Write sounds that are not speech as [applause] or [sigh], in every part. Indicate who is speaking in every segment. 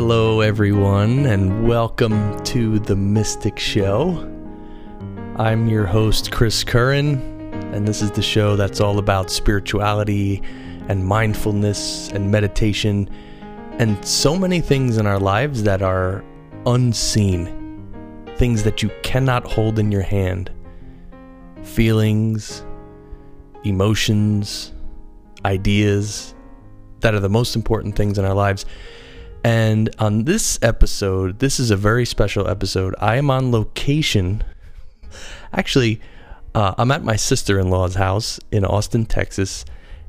Speaker 1: Hello, everyone, and welcome to The Mystic Show. I'm your host, Chris Curran, and this is the show that's all about spirituality and mindfulness and meditation and so many things in our lives that are unseen, things that you cannot hold in your hand, feelings, emotions, ideas that are the most important things in our lives. And on this episode, this is a very special episode. I am on location. Actually, uh, I'm at my sister in law's house in Austin, Texas,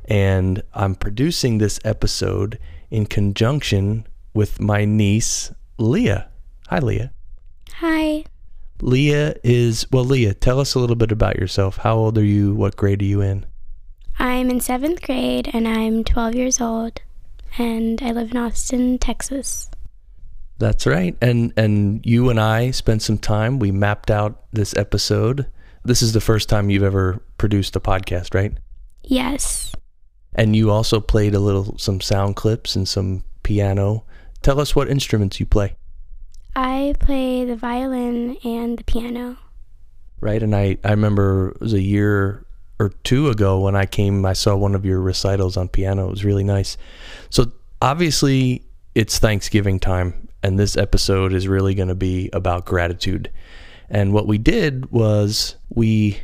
Speaker 1: and I'm producing this episode in conjunction with my niece, Liaa. Hi, Liaa.
Speaker 2: Hi.
Speaker 1: Liaa is, well, Liaa, tell us a little bit about yourself. How old are you? What grade are you in?
Speaker 2: I'm in seventh grade and I'm 12 years old and I live in Austin, Texas.
Speaker 1: That's right. And and you and I spent some time. We mapped out this episode. This is the first time you've ever produced a podcast, right?
Speaker 2: Yes.
Speaker 1: And you also played a little some sound clips and some piano. Tell us what instruments you play.
Speaker 2: I play the violin and the piano.
Speaker 1: Right? And I I remember it was a year or two ago when I came, I saw one of your recitals on piano. It was really nice. So obviously, it's Thanksgiving time, and this episode is really going to be about gratitude. And what we did was we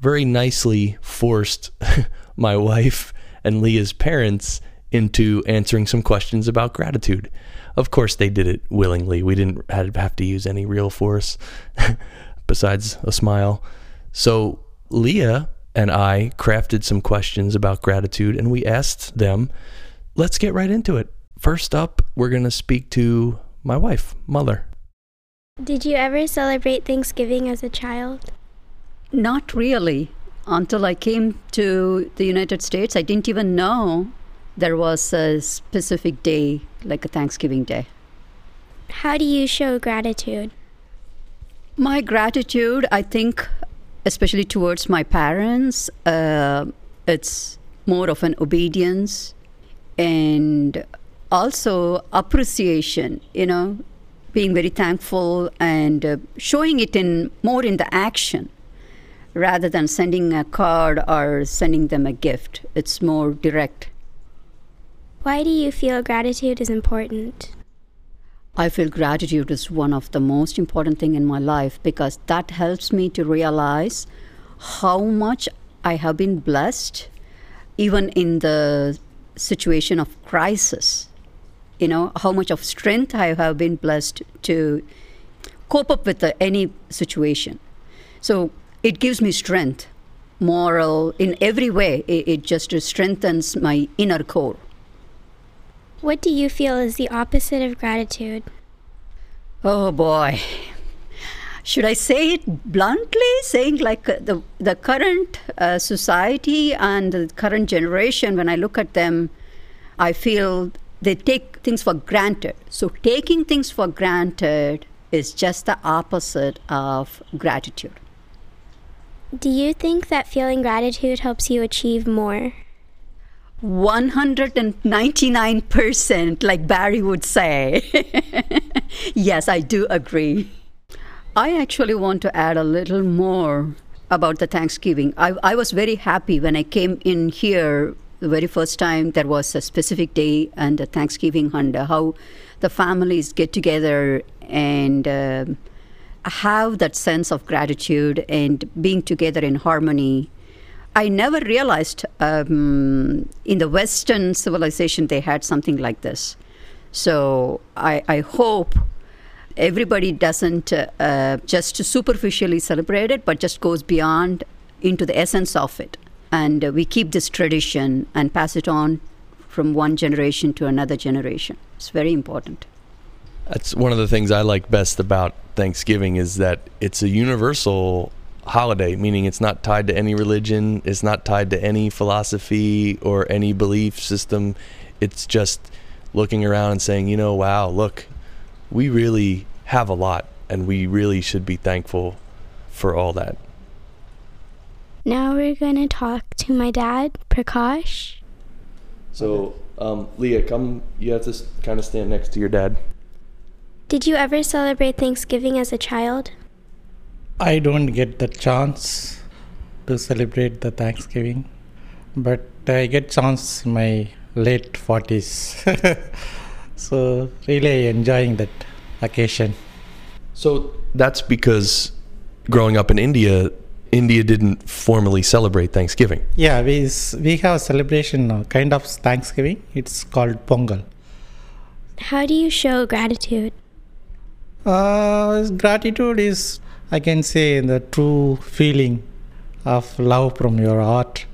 Speaker 1: very nicely forced [laughs] my wife and Liaa's parents into answering some questions about gratitude. Of course, they did it willingly. We didn't have to use any real force [laughs] besides a smile. So Liaa and I crafted some questions about gratitude and we asked them. Let's get right into it. First up, we're going to speak to my wife, Mother.
Speaker 2: Did you ever celebrate Thanksgiving as a child?
Speaker 3: Not really. Until I came to the United States, I didn't even know there was a specific day like a Thanksgiving Day.
Speaker 2: How do you show gratitude?
Speaker 3: My gratitude, I think, especially towards my parents, uh, it's more of an obedience and also appreciation, you know, being very thankful and uh, showing it in more in the action rather than sending a card or sending them a gift. It's more direct.
Speaker 2: Why do you feel gratitude is important?
Speaker 3: I feel gratitude is one of the most important thing in my life because that helps me to realize how much I have been blessed even in the situation of crisis. You know, how much of strength I have been blessed to cope up with the, any situation. So it gives me strength, moral, in every way. It, it just strengthens my inner core.
Speaker 2: What do you feel is the opposite of gratitude?
Speaker 3: Oh boy. Should I say it bluntly? Saying like uh, the the current uh, society and the current generation, when I look at them, I feel they take things for granted. So taking things for granted is just the opposite of gratitude.
Speaker 2: Do you think that feeling gratitude helps you achieve more?
Speaker 3: 199%, like Barry would say. [laughs] yes, I do agree. I actually want to add a little more about the Thanksgiving. I, I was very happy when I came in here the very first time there was a specific day and a Thanksgiving hunt, how the families get together and uh, have that sense of gratitude and being together in harmony I never realized um, in the Western civilization they had something like this. So I, I hope everybody doesn't uh, just superficially celebrate it, but just goes beyond into the essence of it. And uh, we keep this tradition and pass it on from one generation to another generation. It's very important.
Speaker 1: That's one of the things I like best about Thanksgiving is that it's a universal holiday, meaning it's not tied to any religion, it's not tied to any philosophy or any belief system. It's just looking around and saying, you know, wow, look, we really have a lot and we really should be thankful for all that.
Speaker 2: Now we're going to talk to my dad, Prakash.
Speaker 1: So, um, Liaa, come, you have to kind of stand next to your dad.
Speaker 2: Did you ever celebrate Thanksgiving as a child?
Speaker 4: I don't get the chance to celebrate the Thanksgiving, but I get chance in my late 40s. [laughs] so really enjoying that occasion.
Speaker 1: So that's because growing up in India, India didn't formally celebrate Thanksgiving.
Speaker 4: Yeah, we we have a celebration uh, kind of Thanksgiving. It's called Pongal.
Speaker 2: How do you show gratitude?
Speaker 4: Uh, gratitude is, I can say, the true feeling of love from your heart.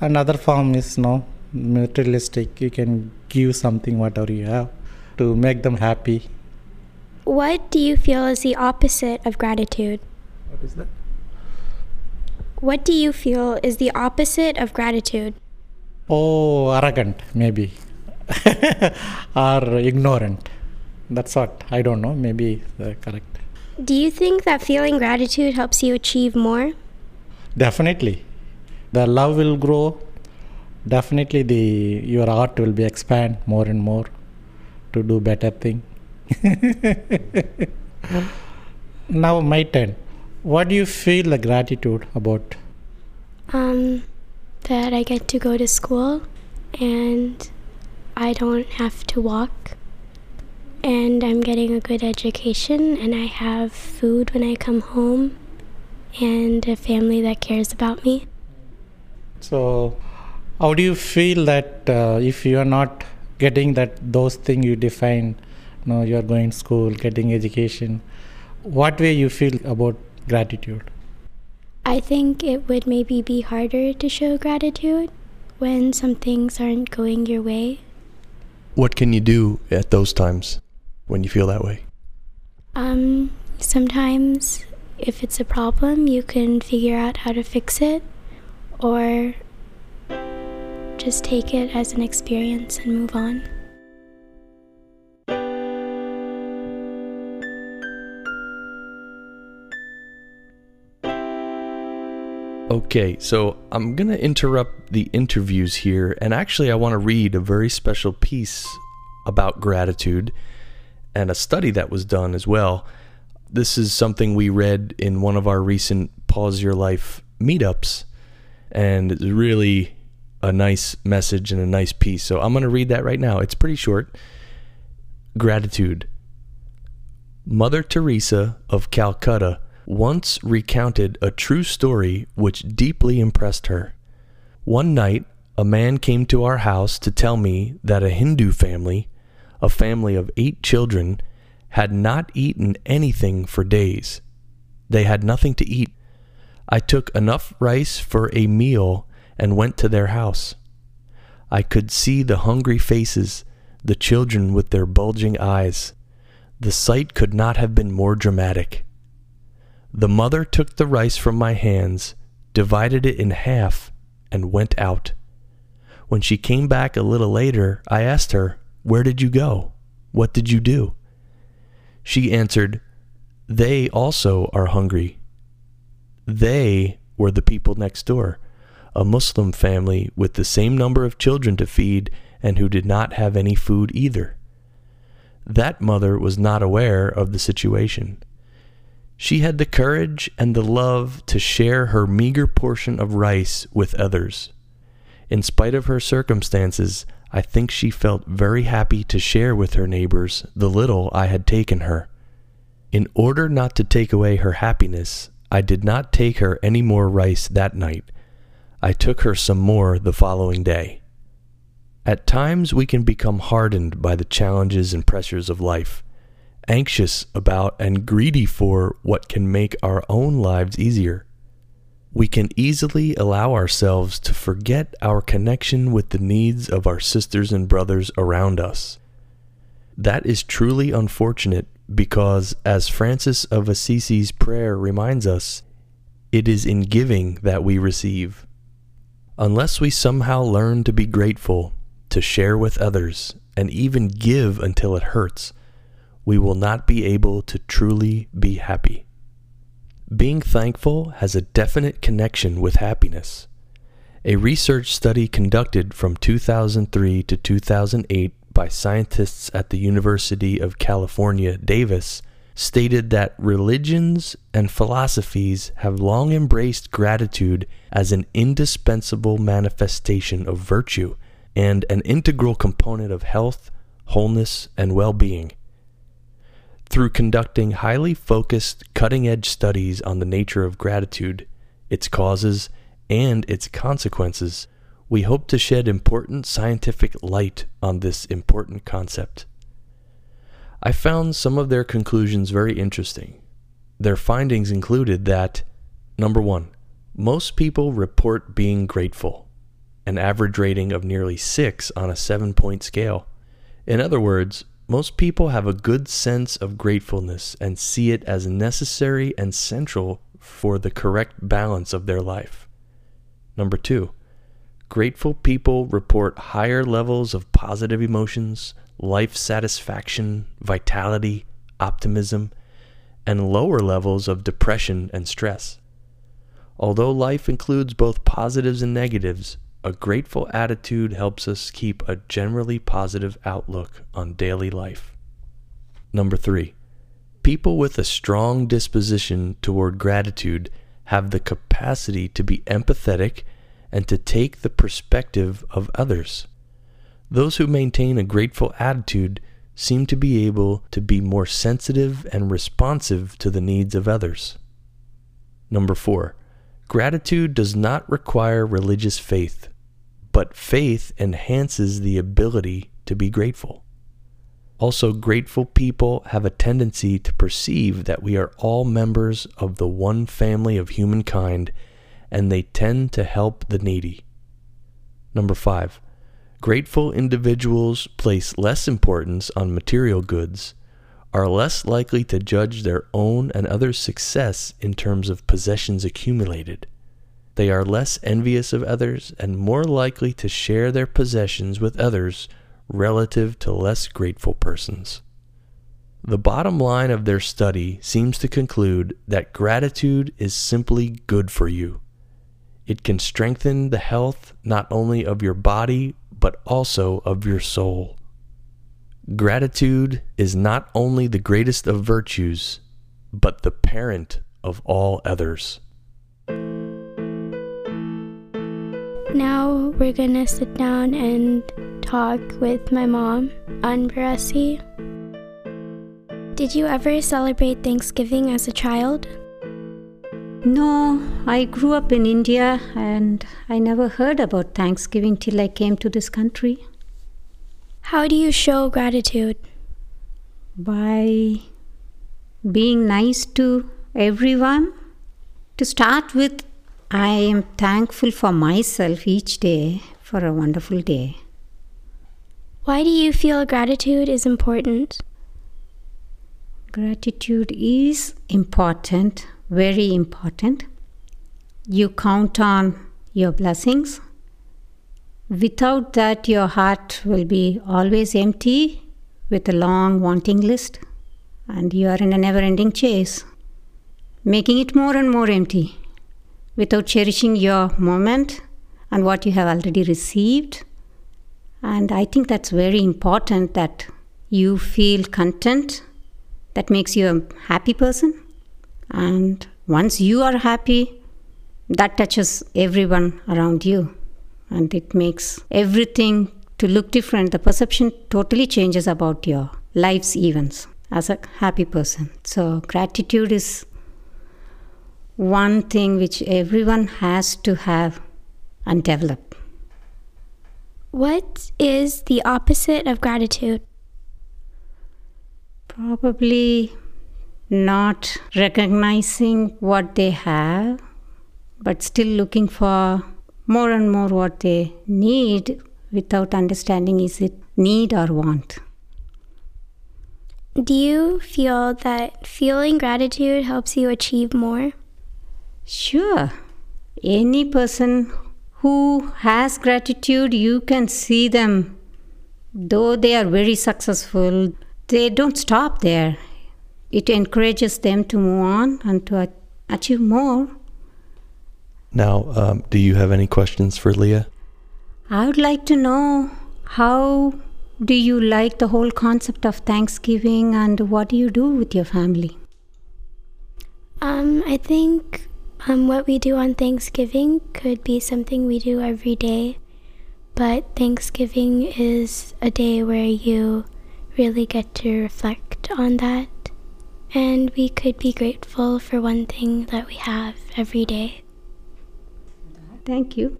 Speaker 4: Another form is no materialistic. You can give something whatever you have to make them happy.
Speaker 2: What do you feel is the opposite of gratitude?
Speaker 4: What is that?
Speaker 2: What do you feel is the opposite of gratitude?
Speaker 4: Oh, arrogant maybe, [laughs] or ignorant. That's what I don't know. Maybe the correct.
Speaker 2: Do you think that feeling gratitude helps you achieve more?
Speaker 4: Definitely, the love will grow. Definitely, the your art will be expand more and more to do better thing. [laughs] now my turn. What do you feel the gratitude about?
Speaker 2: Um, that I get to go to school and I don't have to walk. And I'm getting a good education and I have food when I come home and a family that cares about me.
Speaker 4: So, how do you feel that uh, if you are not getting that those things you define, you know, you are going to school, getting education, what way you feel about gratitude?
Speaker 2: I think it would maybe be harder to show gratitude when some things aren't going your way.
Speaker 1: What can you do at those times when you feel that way?
Speaker 2: Um, sometimes if it's a problem, you can figure out how to fix it or just take it as an experience and move on.
Speaker 1: Okay, so I'm going to interrupt the interviews here, and actually, I want to read a very special piece about gratitude and a study that was done as well. This is something we read in one of our recent Pause Your Life meetups, and it's really a nice message and a nice piece. So I'm going to read that right now. It's pretty short. Gratitude. Mother Teresa of Calcutta once recounted a true story which deeply impressed her. One night, a man came to our house to tell me that a Hindu family, a family of eight children, had not eaten anything for days. They had nothing to eat. I took enough rice for a meal and went to their house. I could see the hungry faces, the children with their bulging eyes. The sight could not have been more dramatic. The mother took the rice from my hands, divided it in half, and went out. When she came back a little later, I asked her, Where did you go? What did you do? She answered, They also are hungry. They were the people next door, a Muslim family with the same number of children to feed and who did not have any food either. That mother was not aware of the situation. She had the courage and the love to share her meager portion of rice with others. In spite of her circumstances, I think she felt very happy to share with her neighbors the little I had taken her. In order not to take away her happiness, I did not take her any more rice that night. I took her some more the following day. At times, we can become hardened by the challenges and pressures of life anxious about and greedy for what can make our own lives easier. We can easily allow ourselves to forget our connection with the needs of our sisters and brothers around us. That is truly unfortunate because, as Francis of Assisi's prayer reminds us, it is in giving that we receive. Unless we somehow learn to be grateful, to share with others, and even give until it hurts, we will not be able to truly be happy. Being thankful has a definite connection with happiness. A research study conducted from 2003 to 2008 by scientists at the University of California, Davis, stated that religions and philosophies have long embraced gratitude as an indispensable manifestation of virtue and an integral component of health, wholeness, and well being. Through conducting highly focused, cutting edge studies on the nature of gratitude, its causes, and its consequences, we hope to shed important scientific light on this important concept. I found some of their conclusions very interesting. Their findings included that number one, most people report being grateful, an average rating of nearly six on a seven point scale. In other words, most people have a good sense of gratefulness and see it as necessary and central for the correct balance of their life. Number two, grateful people report higher levels of positive emotions, life satisfaction, vitality, optimism, and lower levels of depression and stress. Although life includes both positives and negatives, a grateful attitude helps us keep a generally positive outlook on daily life. Number three, people with a strong disposition toward gratitude have the capacity to be empathetic and to take the perspective of others. Those who maintain a grateful attitude seem to be able to be more sensitive and responsive to the needs of others. Number four, gratitude does not require religious faith, but faith enhances the ability to be grateful. Also, grateful people have a tendency to perceive that we are all members of the one family of humankind and they tend to help the needy. Number five, Grateful individuals place less importance on material goods, are less likely to judge their own and others' success in terms of possessions accumulated. They are less envious of others and more likely to share their possessions with others relative to less grateful persons. The bottom line of their study seems to conclude that gratitude is simply good for you. It can strengthen the health not only of your body but also of your soul. Gratitude is not only the greatest of virtues, but the parent of all others.
Speaker 2: Now we're gonna sit down and talk with my mom, Anbarasi. Did you ever celebrate Thanksgiving as a child?
Speaker 5: No, I grew up in India and I never heard about Thanksgiving till I came to this country.
Speaker 2: How do you show gratitude?
Speaker 5: By being nice to everyone. To start with, I am thankful for myself each day for a wonderful day.
Speaker 2: Why do you feel gratitude is important?
Speaker 5: Gratitude is important very important. You count on your blessings. Without that, your heart will be always empty with a long wanting list, and you are in a never ending chase, making it more and more empty without cherishing your moment and what you have already received. And I think that's very important that you feel content. That makes you a happy person and once you are happy, that touches everyone around you. And it makes everything to look different. The perception totally changes about your life's events as a happy person. So, gratitude is one thing which everyone has to have and develop.
Speaker 2: What is the opposite of gratitude?
Speaker 5: Probably not recognizing what they have, but still looking for more and more what they need without understanding is it need or want.
Speaker 2: Do you feel that feeling gratitude helps you achieve more?
Speaker 5: Sure. Any person who has gratitude, you can see them, though they are very successful, they don't stop there it encourages them to move on and to achieve more.
Speaker 1: Now, um, do you have any questions for Liaa?
Speaker 5: I would like to know how do you like the whole concept of Thanksgiving and what do you do with your family?
Speaker 2: Um, I think um, what we do on Thanksgiving could be something we do every day, but Thanksgiving is a day where you really get to reflect on that, and we could be grateful for one thing that we have every day.
Speaker 5: Thank you.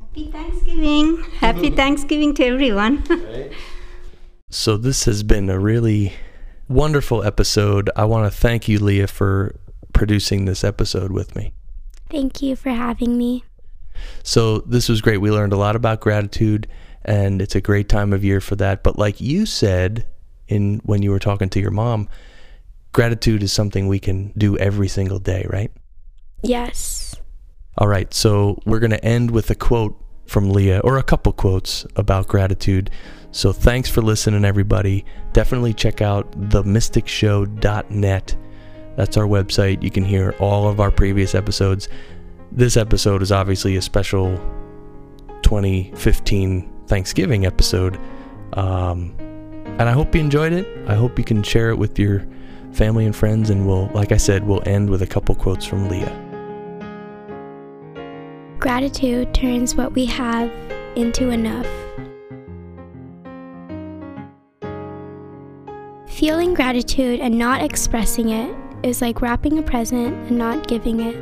Speaker 5: Happy Thanksgiving. Happy [laughs] Thanksgiving to everyone. [laughs]
Speaker 1: So this has been a really wonderful episode. I want to thank you, Liaa, for producing this episode with me.
Speaker 2: Thank you for having me.
Speaker 1: So this was great. We learned a lot about gratitude and it's a great time of year for that. But like you said in when you were talking to your mom, gratitude is something we can do every single day, right?
Speaker 2: Yes.
Speaker 1: All right. So we're going to end with a quote from Liaa or a couple quotes about gratitude. So thanks for listening, everybody. Definitely check out themysticshow.net. That's our website. You can hear all of our previous episodes. This episode is obviously a special 2015 Thanksgiving episode. Um, and I hope you enjoyed it. I hope you can share it with your family and friends. And we'll, like I said, we'll end with a couple quotes from Liaa.
Speaker 2: Gratitude turns what we have into enough. Feeling gratitude and not expressing it is like wrapping a present and not giving it.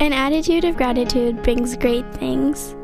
Speaker 2: An attitude of gratitude brings great things.